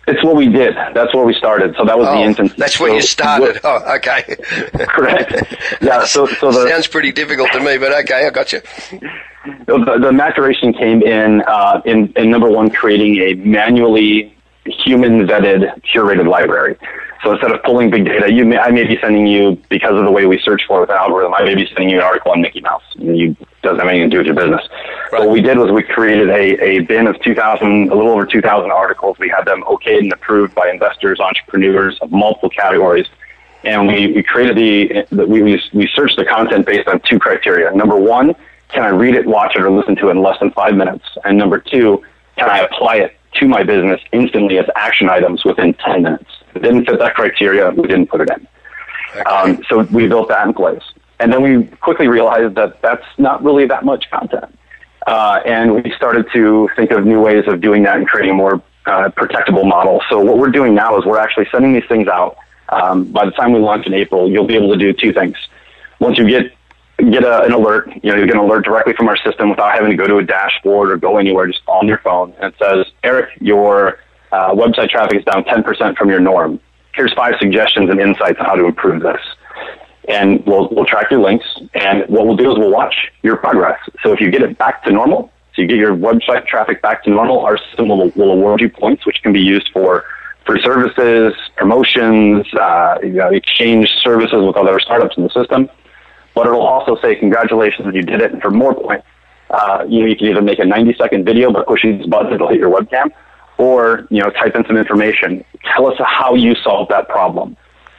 It's what we did. That's where we started. So that was oh, the infancy. That's where so, you started. oh, okay. correct. Yeah. So, so the, sounds pretty difficult to me, but okay, I got you. The, the maturation came in, uh, in in number one, creating a manually human vetted curated library. So instead of pulling big data, you may, I may be sending you because of the way we search for it with an algorithm. I may be sending you an article on Mickey Mouse. And you doesn't have anything to do with your business. Right. What we did was we created a, a bin of 2,000, a little over 2,000 articles. We had them okayed and approved by investors, entrepreneurs of multiple categories. And we, we created the, the we, we searched the content based on two criteria. Number one, can I read it, watch it, or listen to it in less than five minutes? And number two, can I apply it to my business instantly as action items within 10 minutes? It didn't fit that criteria, we didn't put it in. Um, so we built that in place. And then we quickly realized that that's not really that much content. Uh, and we started to think of new ways of doing that and creating a more uh, protectable model. So what we're doing now is we're actually sending these things out. Um, by the time we launch in April, you'll be able to do two things. Once you get get a, an alert, you know, you get an alert directly from our system without having to go to a dashboard or go anywhere, just on your phone. And it says, Eric, your uh, website traffic is down 10% from your norm. Here's five suggestions and insights on how to improve this and we'll, we'll track your links. And what we'll do is we'll watch your progress. So if you get it back to normal, so you get your website traffic back to normal, our system will, will award you points, which can be used for free services, promotions, uh, you know, exchange services with other startups in the system. But it'll also say, congratulations, that you did it. And for more points, uh, you know, you can either make a 90 second video by pushing this button, it'll hit your webcam, or, you know, type in some information. Tell us how you solved that problem.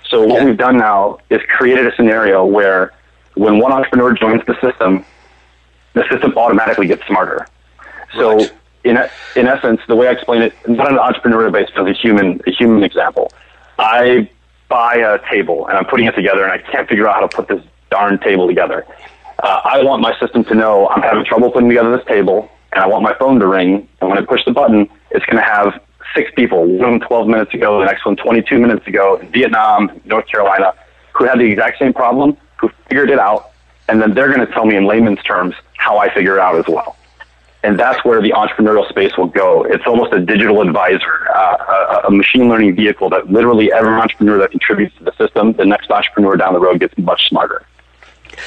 So what we've done now is created a scenario where when one entrepreneur joins the system, the system automatically gets smarter. So right. in in essence, the way I explain it, not an entrepreneurial base, but a human a human example. I buy a table and I'm putting it together, and I can't figure out how to put this darn table together. Uh, I want my system to know I'm having trouble putting together this table, and I want my phone to ring. And when I push the button, it's going to have six people, one 12 minutes ago, the next one 22 minutes ago in Vietnam, North Carolina, who had the exact same problem, who figured it out, and then they're going to tell me in layman's terms how I figure it out as well. And that's where the entrepreneurial space will go. It's almost a digital advisor, uh, a, a machine learning vehicle that literally every entrepreneur that contributes to the system, the next entrepreneur down the road gets much smarter.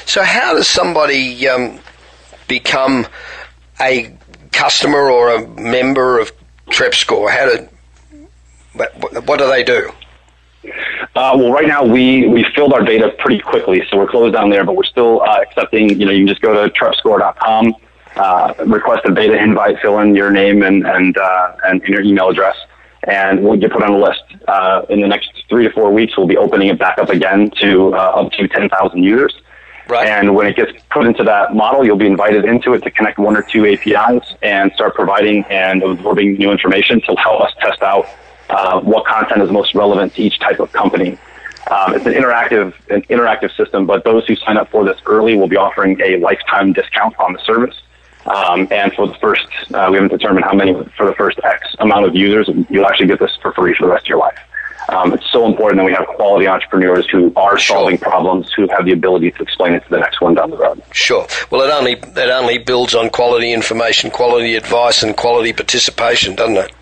So, how does somebody um, become a customer or a member of TrepScore? How did what do they do? Uh, well, right now we we filled our beta pretty quickly, so we're closed down there. But we're still uh, accepting. You know, you can just go to trepscore.com, uh, request a beta invite, fill in your name and and uh, and your email address, and we'll get put on a list. Uh, in the next three to four weeks, we'll be opening it back up again to uh, up to 10,000 users. Right. And when it gets put into that model, you'll be invited into it to connect one or two APIs and start providing and absorbing new information to help us test out uh, what content is most relevant to each type of company. Um, it's an interactive, an interactive system, but those who sign up for this early will be offering a lifetime discount on the service. Um, and for the first, uh, we haven't determined how many, for the first X amount of users, you'll actually get this for free for the rest of your life. Um, it's so important that we have quality entrepreneurs who are sure. solving problems, who have the ability to explain it to the next one down the road. Sure. Well, it only it only builds on quality information, quality advice, and quality participation, doesn't it?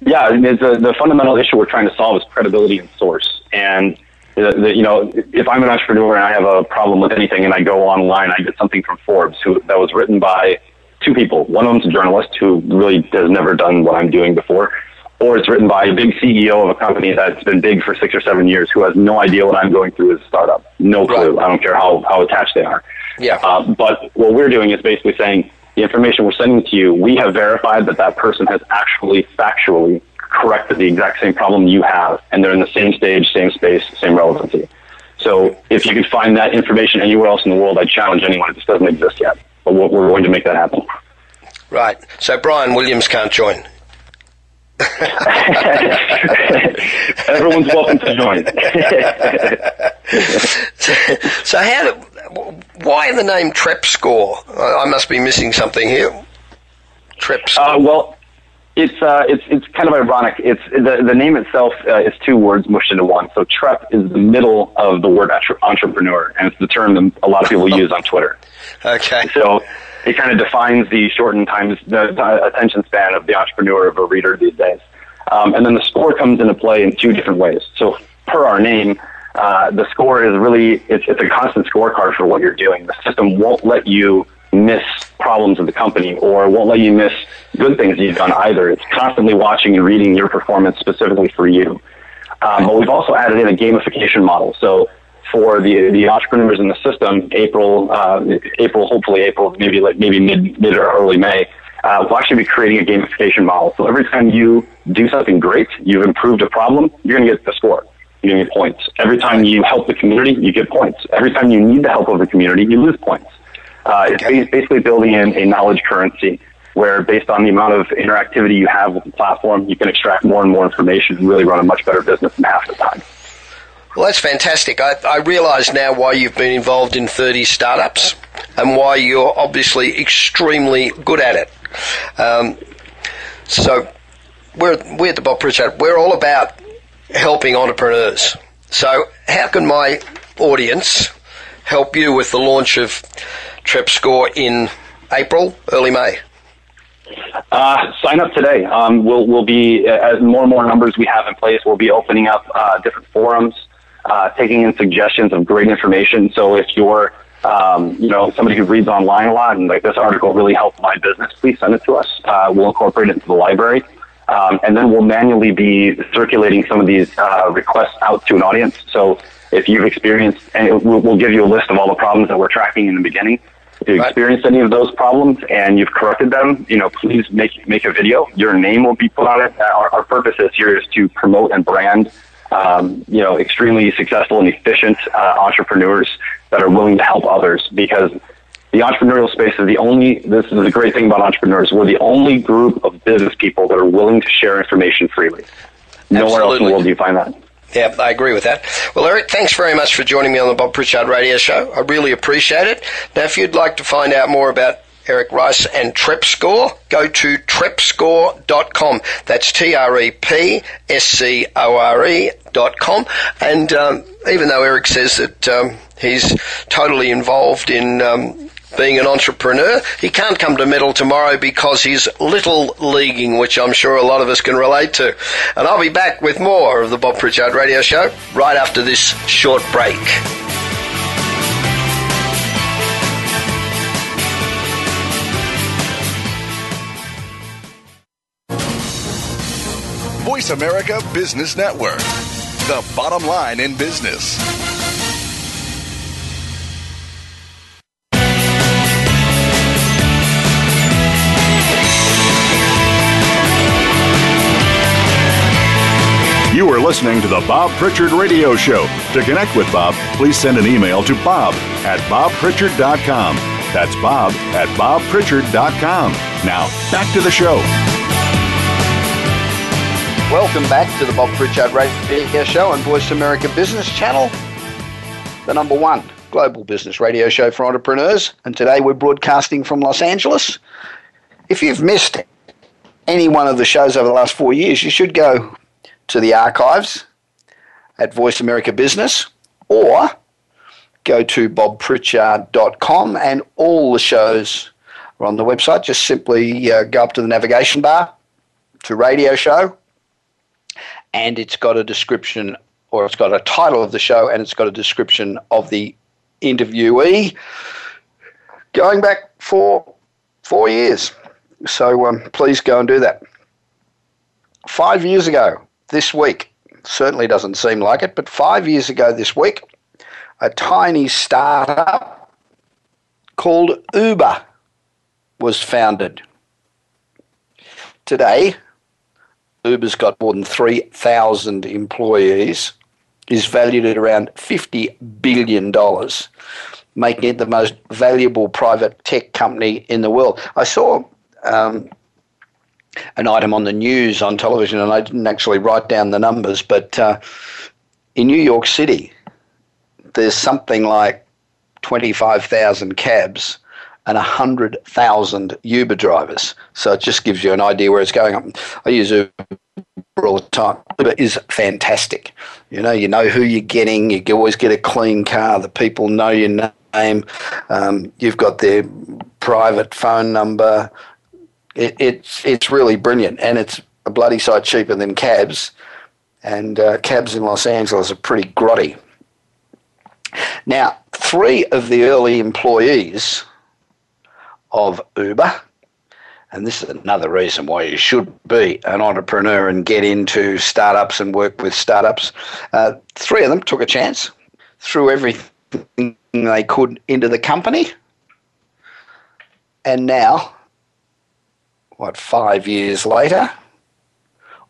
Yeah, the, the fundamental issue we're trying to solve is credibility and source. And the, the, you know, if I'm an entrepreneur and I have a problem with anything, and I go online, I get something from Forbes who that was written by two people. One of them's a journalist who really has never done what I'm doing before, or it's written by a big CEO of a company that's been big for six or seven years who has no idea what I'm going through as a startup. No clue. Right. I don't care how, how attached they are. Yeah. Uh, but what we're doing is basically saying the information we're sending to you, we have verified that that person has actually factually corrected the exact same problem you have, and they're in the same stage, same space, same relevancy. So if you can find that information anywhere else in the world, I challenge anyone. It just doesn't exist yet. But we're going to make that happen. Right. So Brian Williams can't join. Everyone's welcome to join. so, so, how? Do, why the name Trep Score? I, I must be missing something here. Trep Score. Uh, well, it's uh, it's it's kind of ironic. It's the the name itself uh, is two words mushed into one. So Trep is the middle of the word entrepreneur, and it's the term that a lot of people use on Twitter. Okay. So it kind of defines the shortened times the, attention span of the entrepreneur of a reader these days. Um, and then the score comes into play in two different ways. So per our name, uh, the score is really it's, it's a constant scorecard for what you're doing. The system won't let you miss problems of the company or won't let you miss good things you've done either. It's constantly watching and reading your performance specifically for you. Um, but we've also added in a gamification model. So for the the entrepreneurs in the system, April, uh, April, hopefully April, maybe like maybe mid mid or early May, uh, we'll actually be creating a gamification model. So every time you do something great, you've improved a problem, you're going to get a score. You're going to get points. Every time you help the community, you get points. Every time you need the help of the community, you lose points. Uh, it's basically building in a knowledge currency where based on the amount of interactivity you have with the platform, you can extract more and more information and really run a much better business in half the time. Well, that's fantastic. I, I realise now why you've been involved in 30 startups and why you're obviously extremely good at it. Um, so, we're, we're at the Bob Pritchard. We're all about helping entrepreneurs. So, how can my audience help you with the launch of TrepScore in April, early May? Uh, sign up today. Um, we'll, we'll be, as more and more numbers we have in place, we'll be opening up uh, different forums, uh, taking in suggestions of great information. So if you're, um, you know, somebody who reads online a lot and like this article really helped my business, please send it to us. Uh, we'll incorporate it into the library. Um, and then we'll manually be circulating some of these uh, requests out to an audience. So if you've experienced, and we'll, we'll give you a list of all the problems that we're tracking in the beginning. If you experienced any of those problems and you've corrected them, you know, please make make a video. Your name will be put on it. Our, our purpose this year is to promote and brand, um, you know, extremely successful and efficient uh, entrepreneurs that are willing to help others because the entrepreneurial space is the only, this is the great thing about entrepreneurs. We're the only group of business people that are willing to share information freely. Nowhere else in the world do you find that. Yeah, I agree with that. Well, Eric, thanks very much for joining me on the Bob Pritchard Radio Show. I really appreciate it. Now, if you'd like to find out more about Eric Rice and TrepScore, go to trepscore.com. That's T-R-E-P-S-C-O-R-E dot com. And um, even though Eric says that um, he's totally involved in um, being an entrepreneur. He can't come to medal tomorrow because he's little leaguing, which I'm sure a lot of us can relate to. And I'll be back with more of the Bob Pritchard Radio Show right after this short break. Voice America Business Network, the bottom line in business. You are listening to the Bob Pritchard Radio Show. To connect with Bob, please send an email to bob at bobpritchard.com. That's bob at bobpritchard.com. Now, back to the show. Welcome back to the Bob Pritchard Radio Show on Voice America Business Channel, the number one global business radio show for entrepreneurs. And today we're broadcasting from Los Angeles. If you've missed any one of the shows over the last four years, you should go to the archives at Voice America Business or go to bobpritchard.com and all the shows are on the website. Just simply uh, go up to the navigation bar to radio show and it's got a description or it's got a title of the show and it's got a description of the interviewee going back for four years. So um, please go and do that. Five years ago, this week, certainly doesn't seem like it, but five years ago this week, a tiny startup called Uber was founded. Today, Uber's got more than 3,000 employees, is valued at around $50 billion, making it the most valuable private tech company in the world. I saw um, an item on the news on television, and I didn't actually write down the numbers, but uh, in New York City, there's something like 25,000 cabs and 100,000 Uber drivers. So it just gives you an idea where it's going. Up. I use Uber all the time. Uber is fantastic. You know, you know who you're getting. You always get a clean car. The people know your name. Um, you've got their private phone number. It, it's it's really brilliant, and it's a bloody sight cheaper than cabs. And uh, cabs in Los Angeles are pretty grotty. Now, three of the early employees of Uber, and this is another reason why you should be an entrepreneur and get into startups and work with startups. Uh, three of them took a chance, threw everything they could into the company, and now, what, five years later,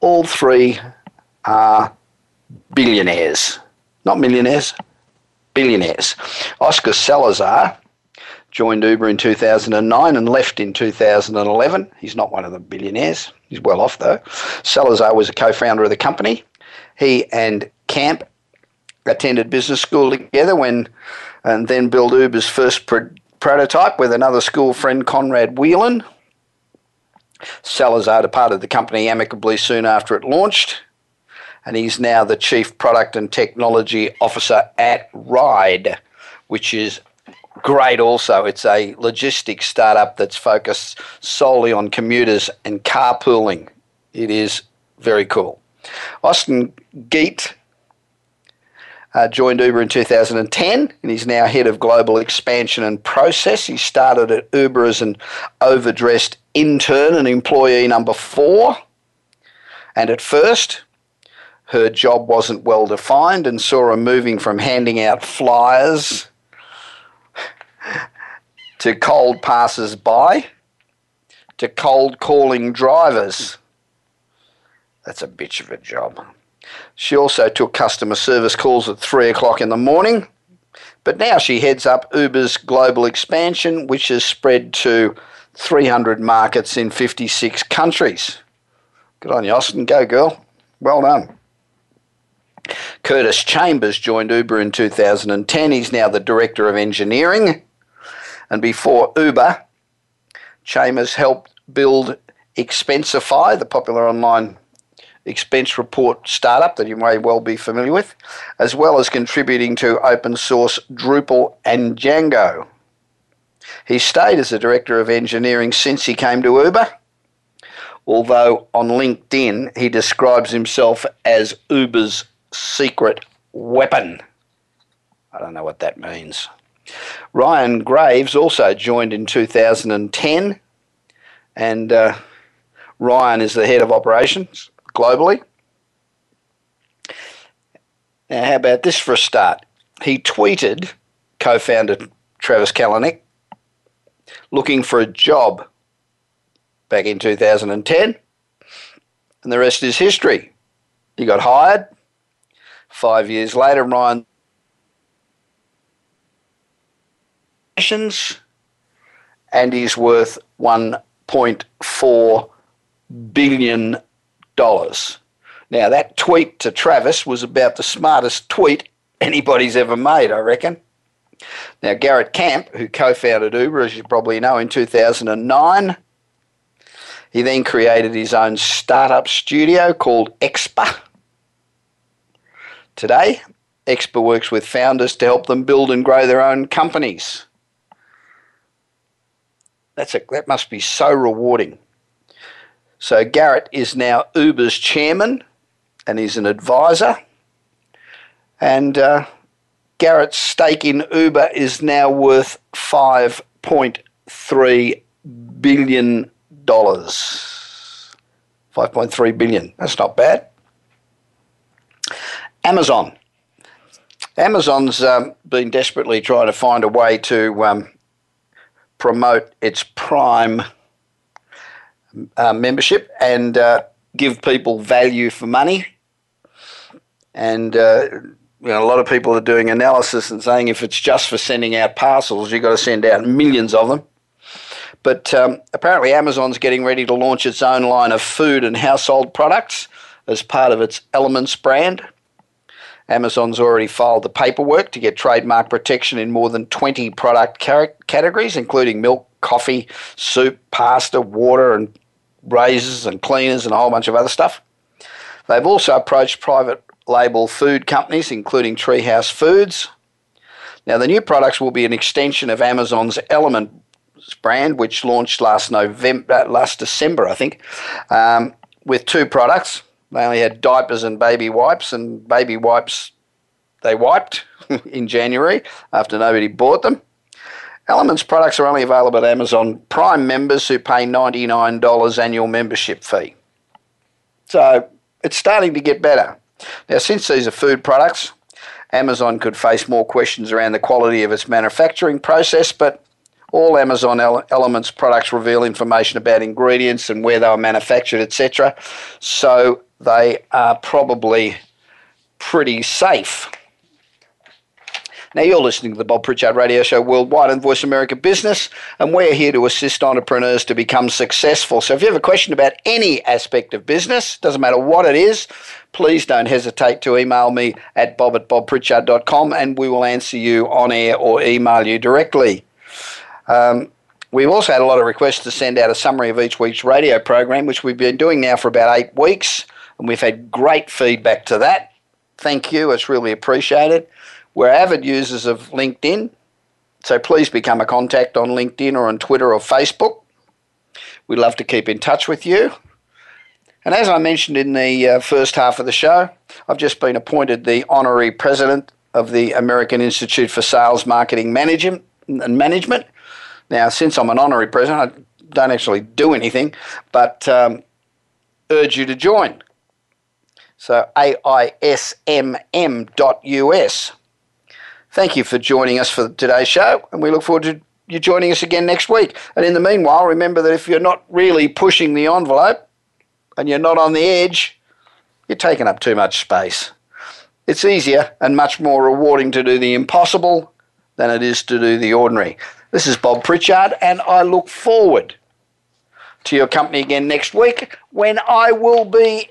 all three are billionaires. Not millionaires, billionaires. Oscar Salazar joined Uber in 2009 and left in 2011. He's not one of the billionaires. He's well off though. Salazar was a co-founder of the company. He and Camp attended business school together when and then built Uber's first pro- prototype with another school friend Conrad Whelan. Salazar departed the company amicably soon after it launched and he's now the Chief Product and Technology Officer at Ride, which is great also. It's a logistics startup that's focused solely on commuters and carpooling. It is very cool. Austin Geidt uh, joined Uber in 2010 and he's now head of global expansion and process. He started at Uber as an overdressed intern and employee number four. And at first, her job wasn't well defined and saw her moving from handing out flyers to cold passers by to cold calling drivers. That's a bitch of a job. She also took customer service calls at three o'clock in the morning, but now she heads up Uber's global expansion, which has spread to 300 markets in 56 countries. Good on you, Austin. Go, girl. Well done. Curtis Chambers joined Uber in 2010. He's now the Director of Engineering. And before Uber, Chambers helped build Expensify, the popular online expense report startup that you may well be familiar with, as well as contributing to open source Drupal and Django. He stayed as a director of engineering since he came to Uber, although on LinkedIn he describes himself as Uber's secret weapon. I don't know what that means. Ryan Graves also joined in 2010, and uh, Ryan is the head of operations globally. Now, how about this for a start? He tweeted, co founder Travis Kalanick, looking for a job back in 2010, and the rest is history. He got hired, Five years later, Ryan and he's worth 1.4 billion dollars. Now that tweet to Travis was about the smartest tweet anybody's ever made, I reckon. Now Garrett Camp, who co-founded Uber, as you probably know, in 2009, he then created his own startup studio called Expa. Today, Expa works with founders to help them build and grow their own companies. That's a, that must be so rewarding. So Garrett is now Uber's chairman, and he's an advisor. And uh, Garrett's stake in Uber is now worth $5.3 billion. 5.3 billion. That's not bad. Amazon. Amazon's um, been desperately trying to find a way to um, promote its Prime uh, membership and uh, give people value for money. And uh, you know, a lot of people are doing analysis and saying if it's just for sending out parcels, you've got to send out millions of them. But um, apparently, Amazon's getting ready to launch its own line of food and household products as part of its Elements brand. Amazon's already filed the paperwork to get trademark protection in more than 20 product categories, including milk, coffee, soup, pasta, water, and razors and cleaners and a whole bunch of other stuff. They've also approached private label food companies, including Treehouse Foods. Now, the new products will be an extension of Amazon's Element brand, which launched last November, uh, last December, I think, um, with two products. They only had diapers and baby wipes, and baby wipes they wiped in January after nobody bought them. Elements products are only available at Amazon Prime members who pay $99 annual membership fee. So it's starting to get better. Now, since these are food products, Amazon could face more questions around the quality of its manufacturing process, but all Amazon Elements products reveal information about ingredients and where they were manufactured, etc. So they are probably pretty safe. Now, you're listening to the Bob Pritchard Radio Show worldwide on Voice America Business, and we're here to assist entrepreneurs to become successful. So, if you have a question about any aspect of business, doesn't matter what it is, please don't hesitate to email me at bob at bobpritchard.com and we will answer you on air or email you directly. Um, We've also had a lot of requests to send out a summary of each week's radio program, which we've been doing now for about eight weeks and we've had great feedback to that. Thank you, it's really appreciated. We're avid users of LinkedIn, so please become a contact on LinkedIn or on Twitter or Facebook. We'd love to keep in touch with you. And as I mentioned in the uh, first half of the show, I've just been appointed the honorary president of the American Institute for Sales Marketing Management and Management. Now, since I'm an honorary president, I don't actually do anything, but um, urge you to join. So aismm.us. Thank you for joining us for today's show, and we look forward to you joining us again next week. And in the meanwhile, remember that if you're not really pushing the envelope and you're not on the edge, you're taking up too much space. It's easier and much more rewarding to do the impossible than it is to do the ordinary. This is Bob Pritchard, and I look forward to your company again next week when I will be